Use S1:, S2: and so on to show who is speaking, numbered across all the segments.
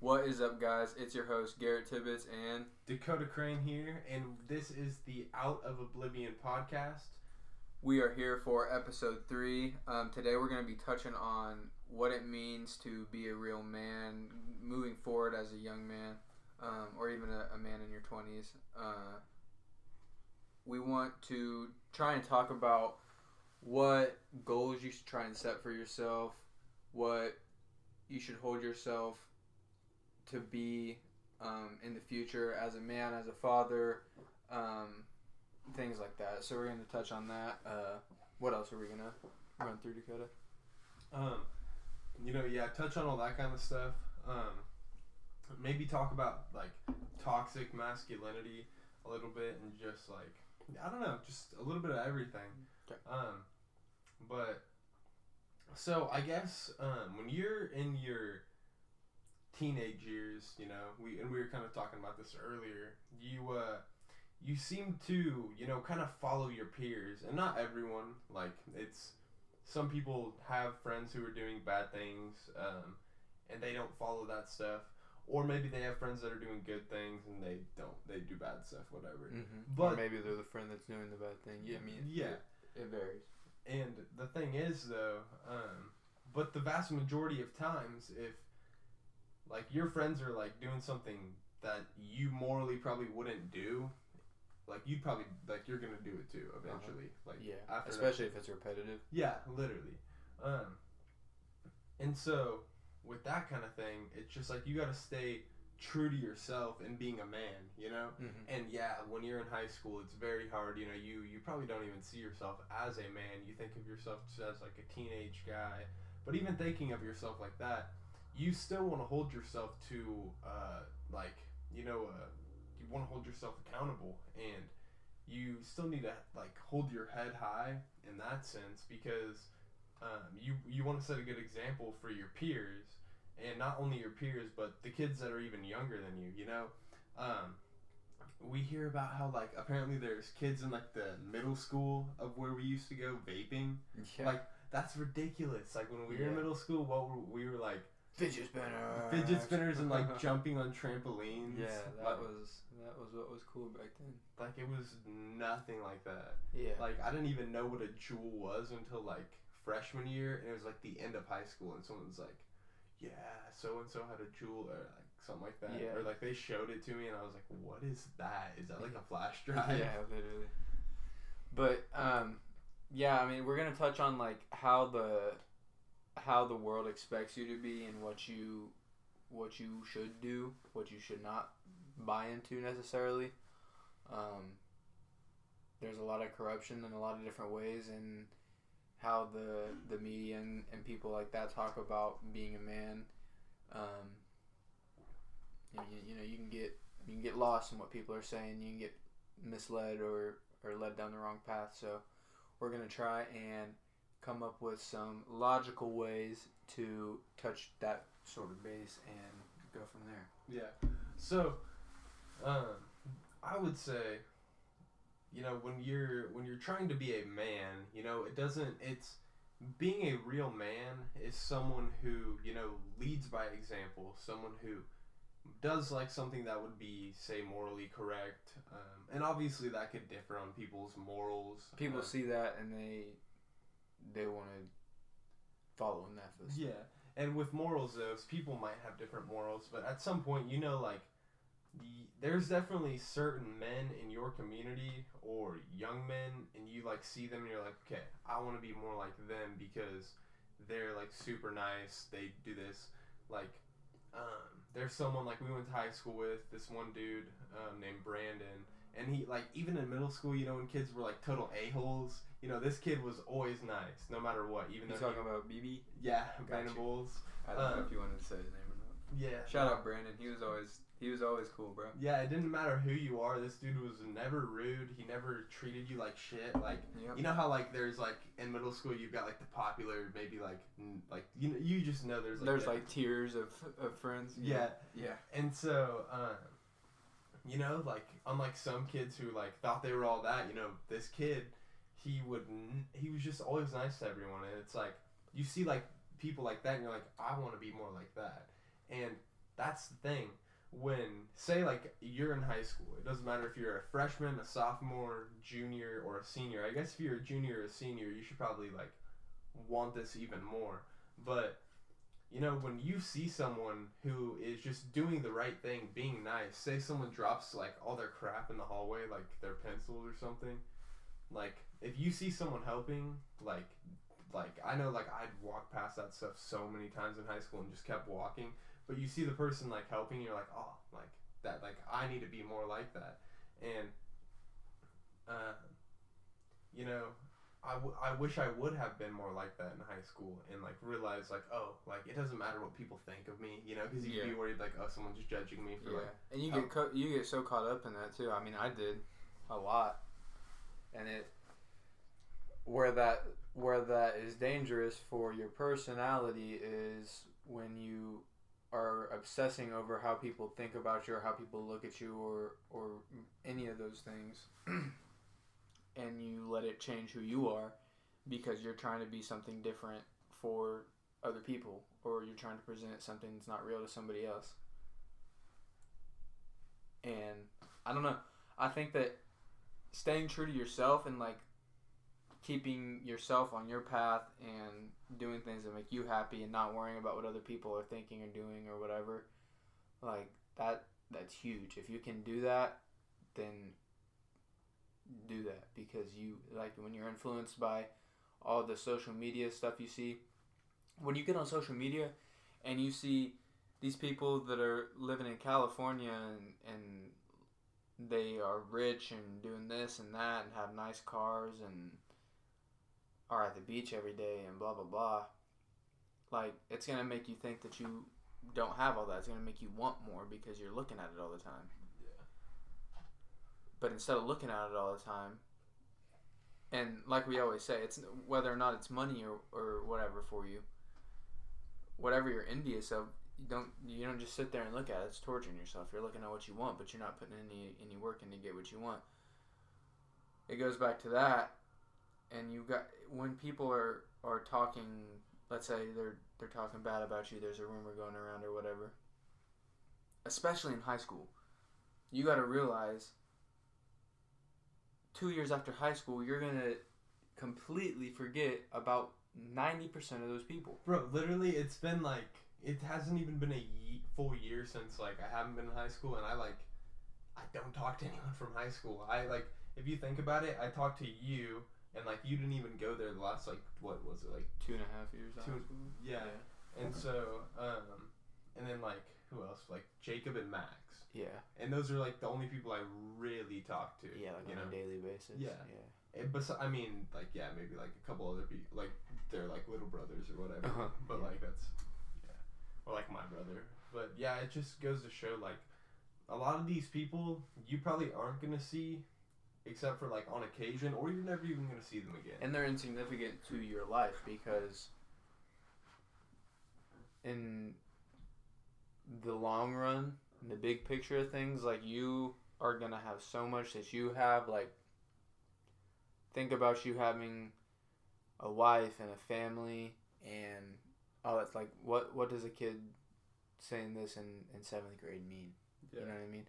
S1: What is up, guys? It's your host, Garrett Tibbetts, and
S2: Dakota Crane here, and this is the Out of Oblivion podcast.
S1: we are here for episode three. Um, today, we're going to be touching on what it means to be a real man moving forward as a young man, um, or even a, a man in your 20s. Uh, we want to try and talk about what goals you should try and set for yourself, what you should hold yourself to be um, in the future as a man, as a father, um, things like that. So we're going to touch on that. Uh, what else are we going to run through, Dakota?
S2: Um, you know, yeah, touch on all that kind of stuff. Um, maybe talk about like toxic masculinity a little bit, and just like I don't know, just a little bit of everything.
S1: Okay.
S2: Um, but so I guess um, when you're in your teenage years, you know, we and we were kind of talking about this earlier. You uh, you seem to you know kind of follow your peers, and not everyone. Like it's some people have friends who are doing bad things, um, and they don't follow that stuff. Or maybe they have friends that are doing good things and they don't. They do bad stuff, whatever.
S1: Mm-hmm.
S2: But-
S1: or maybe they're the friend that's doing the bad thing. Yeah, I mean,
S2: Yeah.
S1: it, it varies.
S2: And the thing is, though, um, but the vast majority of times, if like your friends are like doing something that you morally probably wouldn't do, like you'd probably like you're gonna do it too eventually. Like
S1: Yeah,
S2: after that-
S1: especially if it's repetitive.
S2: yeah, literally. Um, and so with that kind of thing, it's just like you got to stay true to yourself and being a man, you know.
S1: Mm-hmm.
S2: And yeah, when you're in high school, it's very hard. You know, you you probably don't even see yourself as a man. You think of yourself as like a teenage guy. But even thinking of yourself like that, you still want to hold yourself to uh, like you know uh, you want to hold yourself accountable, and you still need to like hold your head high in that sense because um, you you want to set a good example for your peers, and not only your peers but the kids that are even younger than you. You know. Um, we hear about how like apparently there's kids in like the middle school of where we used to go vaping.
S1: Yeah.
S2: Like that's ridiculous. Like when we were in middle school, what were we were like
S1: fidget spinner.
S2: fidget spinners and like jumping on trampolines.
S1: Yeah, that
S2: like,
S1: was that was what was cool back then.
S2: like it was nothing like that.
S1: Yeah.
S2: Like I didn't even know what a Juul was until like freshman year, and it was like the end of high school, and someone's like, "Yeah, so and so had a Juul," or like something like that,
S1: Yeah.
S2: or like they showed it to me, and I was like, "What is that? Is that like a flash drive?"
S1: yeah, literally. But um, yeah, I mean, we're gonna touch on like how the how the world expects you to be and what you what you should do, what you should not buy into necessarily. Um, there's a lot of corruption in a lot of different ways, and how the the media and, and people like that talk about being a man. Um, you, you know, you can get you can get lost in what people are saying. You can get misled or or led down the wrong path. So we're gonna try and come up with some logical ways to touch that sort of base and go from there.
S2: Yeah. So, um, I would say, you know, when you're when you're trying to be a man, you know, it doesn't. It's being a real man is someone who you know leads by example. Someone who does like something that would be say morally correct, um, and obviously that could differ on people's morals.
S1: People
S2: uh,
S1: see that and they they want to follow in that footsteps.
S2: Yeah, and with morals, though, people might have different morals, but at some point, you know, like, the, there's definitely certain men in your community or young men, and you like see them, and you're like, okay, I want to be more like them because they're like super nice. They do this, like, um, there's someone like we went to high school with this one dude um, named Brandon. And he like even in middle school, you know, when kids were like total a holes, you know, this kid was always nice, no matter what. Even
S1: You
S2: though he-
S1: talking about BB?
S2: yeah,
S1: Gotcha.
S2: Brandon Bulls.
S1: I don't know
S2: Uh,
S1: if you wanted to say his name or not.
S2: Yeah.
S1: Shout out Brandon. He was always he was always cool, bro.
S2: Yeah, it didn't matter who you are. This dude was never rude. He never treated you like shit. Like
S1: Yep.
S2: you know how like there's like in middle school you've got like the popular maybe like n- like you know you just know there's like
S1: There's
S2: the-
S1: like tiers of, of friends.
S2: yeah
S1: Yeah.
S2: and so um you know like unlike some kids who like thought they were all that you know this kid he would he was just always nice to everyone and it's like you see like people like that and you're like I want to be more like that and that's the thing. When say like you're in high school, it doesn't matter if you're a freshman, a sophomore, junior, or a senior. I guess if you're a junior or a senior, you should probably like want this even more. But you know, when you see someone who is just doing the right thing, being nice, say someone drops like all their crap in the hallway, like their pencils or something, like if you see someone helping, like like I know like I'd walk past that stuff so many times in high school and just kept walking, but you see the person like helping, you're like, oh, like that, like I need to be more like that, and uh, you know, I, w- I wish I would have been more like that in high school and like realize like oh like it doesn't matter what people think of me you know because you
S1: Yeah.
S2: be worried like oh someone's just judging me for
S1: Yeah,
S2: like
S1: and you get co- you get so caught up in that too. I mean, I did a lot, and it where that where that is dangerous for your personality is when you are obsessing over how people think about you or how people look at you or or any of those things, and you let it change who you are because you're trying to be something different for other people or you're trying to present something that's not real to somebody else and I don't know. I think that staying true to yourself and like keeping yourself on your path and doing things that make you happy and not worrying about what other people are thinking or doing or whatever, like that that's huge. If you can do that, then do that because you like when you're influenced by all the social media stuff you see. When you get on social media and you see these people that are living in California and, and they are rich and doing this and that and have nice cars and are at the beach every day and blah blah blah. Like it's gonna make you think that you don't have all that. It's gonna make you want more because you're looking at it all the time. But instead of looking at it all the time, and like we always say, it's whether or not it's money or, or whatever for you. Whatever you're envious of, you don't you don't just sit there and look at it. It's torturing yourself. You're looking at what you want, but you're not putting any any work in to get what you want. It goes back to that, and you got when people are are talking. Let's say they're they're talking bad about you. There's a rumor going around or whatever. Especially in high school, you got to realize. Two years after high school, you're gonna completely forget about ninety percent of those people.
S2: bro literally it's been like it hasn't even been a ye- full year since like I haven't been in high school and I like I don't talk to anyone from high school. I like if you think about it I talked to you and like you didn't even go there the last like what was it like
S1: Two and a half years
S2: Two-
S1: school.
S2: yeah. And so um and then like who else? Like Jacob and Max
S1: Yeah.
S2: and those are like the only people I really talk to
S1: Yeah, like
S2: you
S1: on
S2: know
S1: a daily basis.
S2: Yeah.
S1: Yeah.
S2: And bes- I mean, like, yeah, maybe like a couple other people, like they're like little brothers or whatever.
S1: Uh-huh,
S2: But
S1: yeah.
S2: like that's, yeah, or like my brother. But yeah, it just goes to show like a lot of these people you probably aren't gonna see, except for like on occasion, or you're never even gonna see them again.
S1: And they're insignificant to your life because in the long run, in the big picture of things, like you are gonna have so much that you have like think about you having a wife and a family and all that's like what what does a kid saying this in, in seventh grade mean?
S2: yeah.
S1: You know what I mean?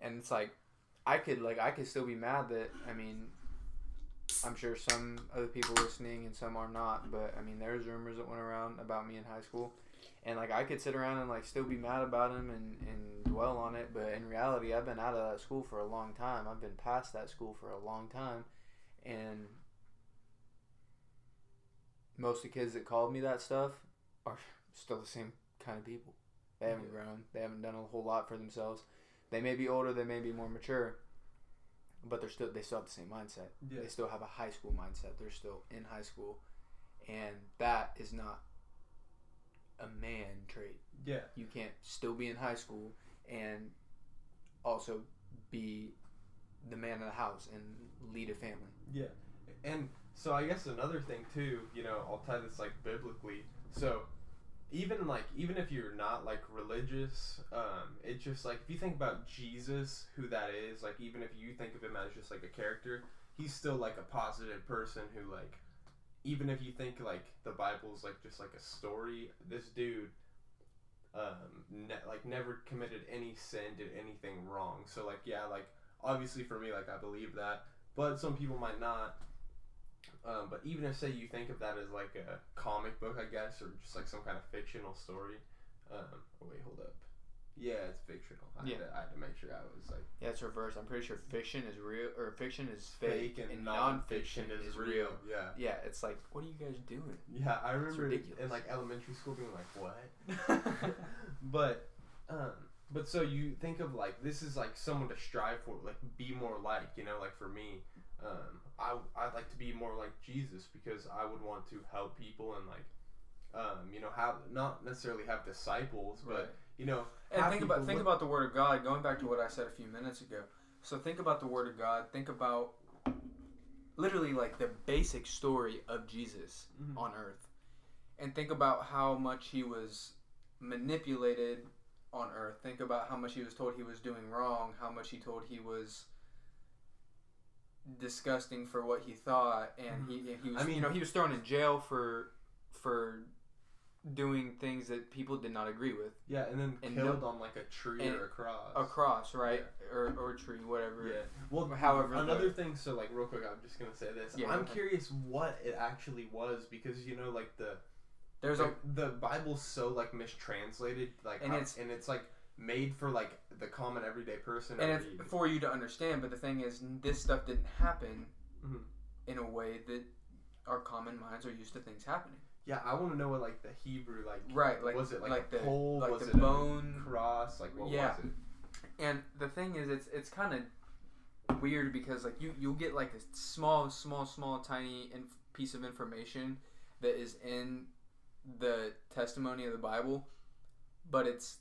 S1: And it's like I could like I could still be mad that I mean I'm sure some other people listening and some are not, but I mean there's rumors that went around about me in high school. And like I could sit around and like still be mad about him and, and dwell on it, but in reality I've been out of that school for a long time. I've been past that school for a long time and most of the kids that called me that stuff are still the same kind of people. They haven't
S2: Yeah.
S1: grown. They haven't done a whole lot for themselves. They may be older. They may be more mature, but they're still they still have the same mindset.
S2: Yeah.
S1: They still have a high school mindset. They're still in high school, and that is not a man trait.
S2: Yeah.
S1: You can't still be in high school and also be the man of the house and lead a family.
S2: Yeah, and so I guess another thing too, you know, I'll tie this like biblically. So even like even if you're not like religious, um, it's just like if you think about Jesus, who that is, like even if you think of him as just like a character, he's still like a positive person who like even if you think like the Bible's like just like a story, this dude um, ne- like never committed any sin, did anything wrong. So like yeah, like obviously for me, like I believe that, but some people might not. Um, but even if say you think of that as like a comic book, I guess, or just like some kind of fictional story. Um, oh wait, hold up. Yeah, it's fictional. I,
S1: Yeah.
S2: had to, I had to make sure I was like
S1: Yeah, it's reversed. I'm pretty sure fiction is real, or fiction is
S2: fake,
S1: fake,
S2: and,
S1: nonfiction
S2: nonfiction
S1: is real.
S2: Yeah.
S1: Yeah, it's like, what are you guys doing?
S2: Yeah, I remember in like elementary school being like, "What?" but, um, but so you think of like this is like someone to strive for, like be more like, you know, like for me, um, I I'd like to be more like Jesus because I would want to help people and like, um, you know, have not necessarily have disciples, but
S1: Right.
S2: You know,
S1: And think about think
S2: look-
S1: about the word of God. Going back to what I said a few minutes ago. So think about the word of God. Think about literally like the basic story of Jesus
S2: Mhm.
S1: on earth, and think about how much he was manipulated on earth. Think about how much he was told he was doing wrong. How much he told he was disgusting for what he thought, and he he was
S2: I mean-
S1: you know he was thrown in jail for for doing things that people did not agree with
S2: yeah, and then
S1: and
S2: killed
S1: no-
S2: on like a tree or a cross.
S1: a cross, right, or or a tree, whatever.
S2: Yeah. Well,
S1: However,
S2: another
S1: the-
S2: thing. So, like, real quick, I'm just gonna say this.
S1: Yeah,
S2: I'm curious what it actually was because you know, like the
S1: There's a
S2: like, the Bible's so like mistranslated, like,
S1: And
S2: how-
S1: it's-
S2: and it's like made for like the common everyday person.
S1: and
S2: read.
S1: it's for you to understand. But the thing is, this stuff didn't happen
S2: Mhm.
S1: in a way that our common minds are used to things happening.
S2: Yeah, I want to know what like the Hebrew like.
S1: Right, like
S2: was it like,
S1: like
S2: a
S1: the
S2: pole?
S1: like
S2: was
S1: the
S2: it
S1: bone.
S2: cross? Like what
S1: Yeah.
S2: was it?
S1: And the thing is, it's it's kind of weird because like you you'll get like a small small small tiny inf- piece of information that is in the testimony of the Bible, but it's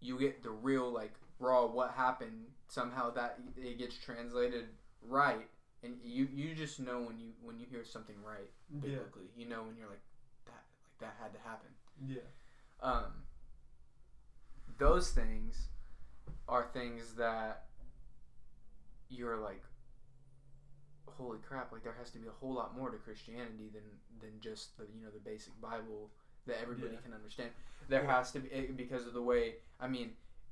S1: you get the real like raw what happened somehow that it gets translated right and you you just know when you when you hear something right
S2: Yeah.
S1: biblically you know when you're like that had to happen
S2: Yeah.
S1: um, those things are things that you're like holy crap like there has to be a whole lot more to christianity than than just the you know the basic bible that everybody
S2: Yeah.
S1: can understand there
S2: Yeah.
S1: has to be eh, because of the way i mean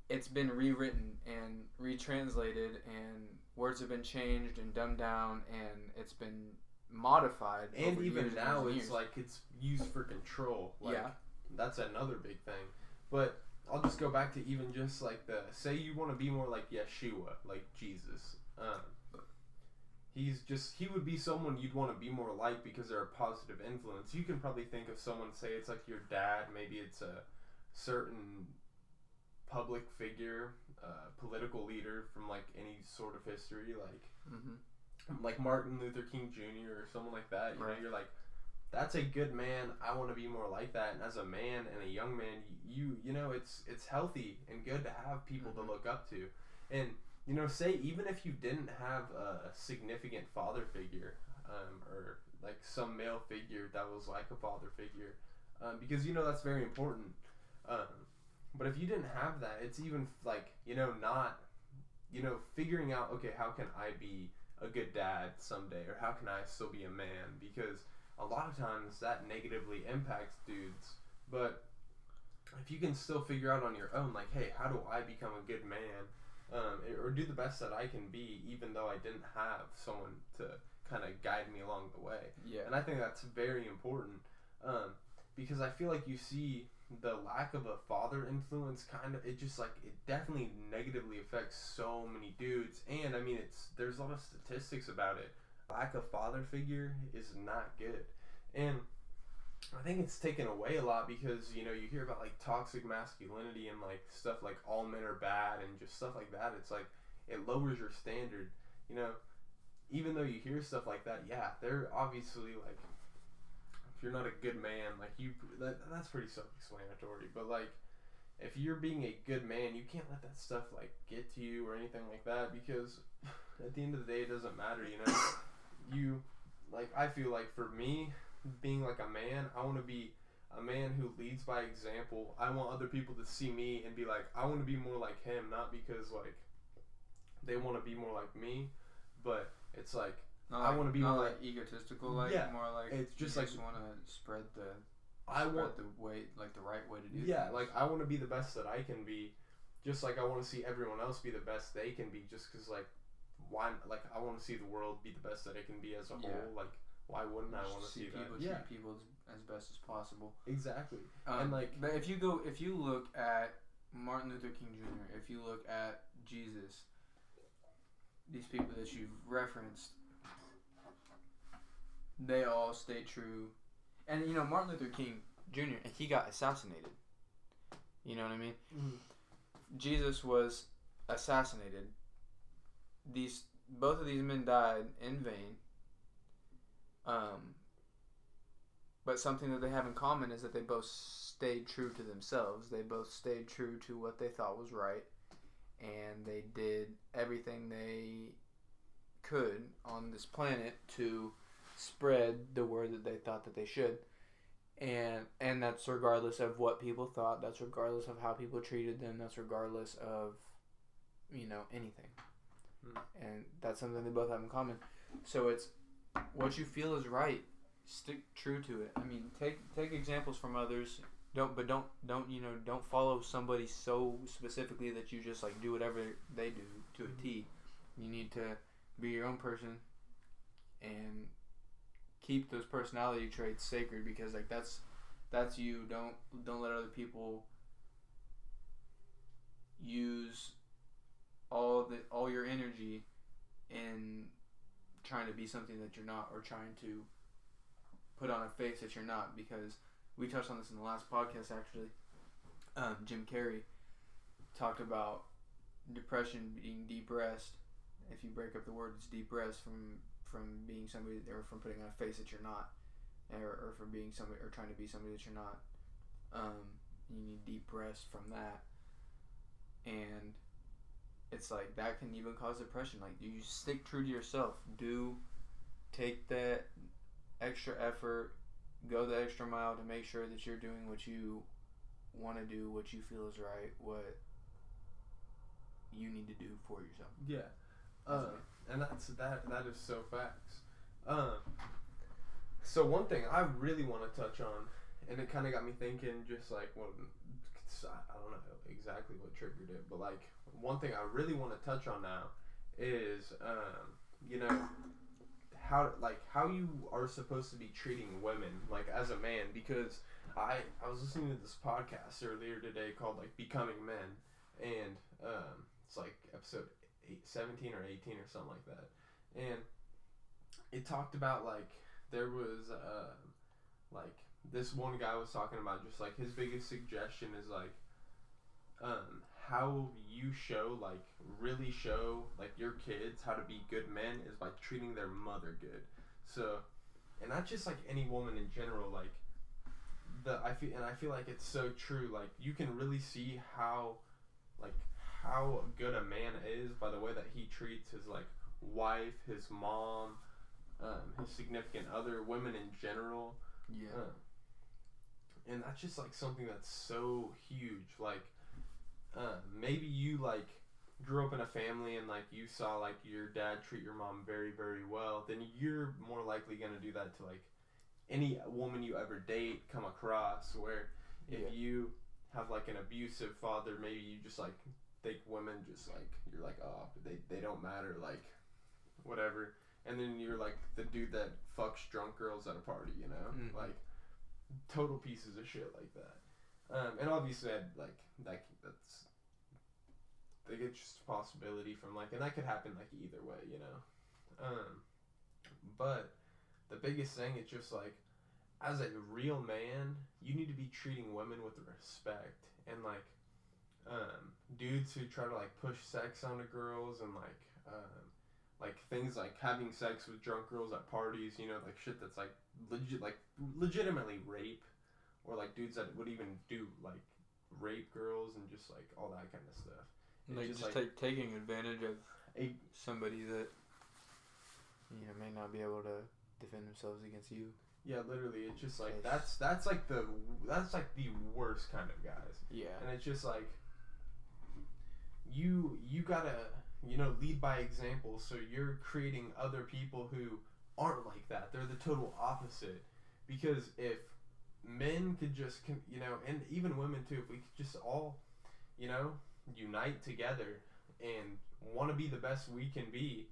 S1: it's been rewritten and retranslated and words have been changed and dumbed down and it's been modified
S2: And even now,
S1: and
S2: it's
S1: years.
S2: like it's used for control. Like,
S1: Yeah.
S2: That's another big thing. But I'll just go back to even just like the say you want to be more like Yeshua, like Jesus. Um, he's just he would be someone you'd want to be more like because they're a positive influence. You can probably think of someone say it's like your dad. Maybe it's a certain public figure, uh, political leader from like any sort of history, like
S1: Mhm.
S2: Like Martin Luther King Jr. or someone like that. You
S1: Right.
S2: know, you're like, that's a good man. I want to be more like that. And as a man and a young man, you you know, it's it's healthy and good to have people
S1: Mhm.
S2: to look up to. And you know, say even if you didn't have a significant father figure, um, or like some male figure that was like a father figure, um, because you know that's very important. Um, but if you didn't have that, it's even like you know not, you know, figuring out okay, how can I be a good dad someday, or how can I still be a man? Because a lot of times that negatively impacts dudes. But if you can still figure out on your own, like, hey, how do I become a good man, um, or do the best that I can be, even though I didn't have someone to kind of guide me along the way.
S1: yeah
S2: And I think that's very important um, because I feel like you see the lack of a father influence kind of it just like it definitely negatively affects so many dudes. And I mean it's there's a lot of statistics about it. Lack of father figure is not good. And I think it's taken away a lot because you know you hear about like toxic masculinity and like stuff like all men are bad and just stuff like that. It's like it lowers your standard you know. Even though you hear stuff like that, yeah, they're obviously like, you're not a good man, like you, that, that's pretty self-explanatory. But like, if you're being a good man, you can't let that stuff like get to you or anything like that because at the end of the day, it doesn't matter. You know, you like I feel like for me, being like a man, I want to be a man who leads by example. I want other people to see me and be like, I want to be more like him, not because like they want to be more like me, but it's like
S1: Not
S2: I
S1: like-
S2: wanna be more
S1: like egotistical, like
S2: Yeah,
S1: more like
S2: it's just like-
S1: just want to spread the
S2: I
S1: spread
S2: want
S1: the way like the right way to do.
S2: yeah,
S1: things.
S2: like I want to be the best that I can be, just like I want to see everyone else be the best they can be. Just because like why like I want to see the world be the best that it can be as a
S1: Yeah.
S2: whole. Like why wouldn't I want to see,
S1: people
S2: that? Yeah,
S1: people as, as best as possible.
S2: exactly.
S1: Um,
S2: And, like-
S1: but if you go, if you look at Martin Luther King Jr., if you look at Jesus, these people that you've referenced, they all stay true. And you know, Martin Luther King Jr. he got assassinated. You know what I mean? Jesus was assassinated. These both of these men died in vain. Um, but something that they have in common is that they both stayed true to themselves. They both stayed true to what they thought was right, and they did everything they could on this planet to spread the word that they thought that they should. And and that's regardless of what people thought. That's regardless of how people treated them. That's regardless of, you know, anything.
S2: Hmm.
S1: And that's something they both have in common. So it's what you feel is right. Stick true to it. I mean, take take examples from others. Don't but don't don't you know don't follow somebody so specifically that you just like do whatever they do to a T. You need to be your own person and keep those personality traits sacred because like that's that's you. Don't don't let other people use all the all your energy in trying to be something that you're not or trying to put on a face that you're not because we touched on this in the last podcast actually um, jim carrey talked about depression being depressed if you break up the word it's depressed from from being somebody or from putting on a face that you're not or, or from being somebody or trying to be somebody that you're not um, you need depressed from that and it's like that can even cause depression. Like, do you stick true to yourself? Do take that extra effort, go the extra mile to make sure that you're doing what you want to do, what you feel is right, what you need to do for yourself.
S2: Yeah, uh. And that's that. That is so facts. Um, so one thing I really want to touch on, and it kind of got me thinking, just like what I don't know exactly what triggered it, but like one thing I really want to touch on now is, um, you know, how like how you are supposed to be treating women like as a man because I I was listening to this podcast earlier today called like Becoming Men, and um, it's like episode eight, 17 or 18 or something like that. And it talked about like there was uh, like this one guy was talking about just like his biggest suggestion is like um, how you show like really show like your kids how to be good men is by treating their mother good. So and not just like any woman in general like the I feel and I feel like it's so true like you can really see how like how good a man is by the way that he treats his like wife, his mom, um, his significant other, women in general.
S1: Yeah.
S2: Uh, and that's just like something that's so huge. Like, uh, maybe you like grew up in a family and like you saw like your dad treat your mom very very well. Then you're more likely gonna do that to like any woman you ever date come across. Where if
S1: Yeah.
S2: you have like an abusive father, maybe you just like think women just like you're like oh they they don't matter like whatever. And then you're like the dude that fucks drunk girls at a party, you know,
S1: Mhm.
S2: like total pieces of shit like that. Um, and obviously, I'd, like that that's think it's just a possibility from like, and that could happen like either way, you know. Um, but the biggest thing is just like, as a real man, you need to be treating women with respect and like, um, dudes who try to like push sex onto girls and like, um, like things like having sex with drunk girls at parties, you know, like shit that's like legit, like legitimately rape, or like dudes that would even do like rape girls and just like all that kind of stuff. It's
S1: Like
S2: just
S1: just
S2: like-
S1: take, taking advantage of
S2: A-
S1: somebody that you know may not be able to defend themselves against you.
S2: Yeah, literally, it's just like that's that's like the that's like the worst kind of guys,
S1: Yeah.
S2: and it's just like you you gotta you know lead by example, so you're creating other people who aren't like that. They're the total opposite, because if men could just you know and even women too if we could just all you know unite together and want to be the best we can be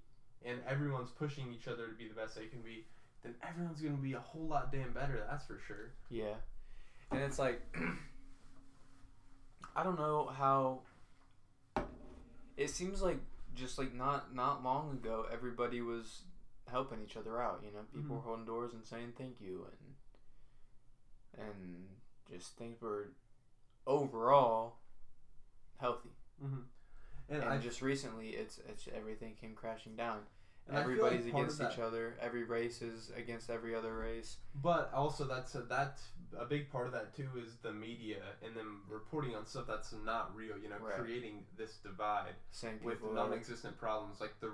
S2: and everyone's pushing each other to be the best they can be then everyone's to be a whole lot damn better that's for sure
S1: Yeah. And it's like I don't know how it seems like just like not not long ago everybody was helping each other out, you know. People
S2: Mhm.
S1: were holding doors and saying thank you and and just things were overall healthy.
S2: mm-hmm.
S1: And,
S2: and, I
S1: just recently it's it's everything came crashing down.
S2: And feel like
S1: Everybody's against each other. Every race is against every other race.
S2: But also, that's a, that's a big part of that too is the media and them reporting on stuff that's not real. You know,
S1: Right.
S2: creating this divide
S1: Saying
S2: with non-existent problems like the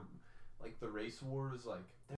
S2: like the race wars. Like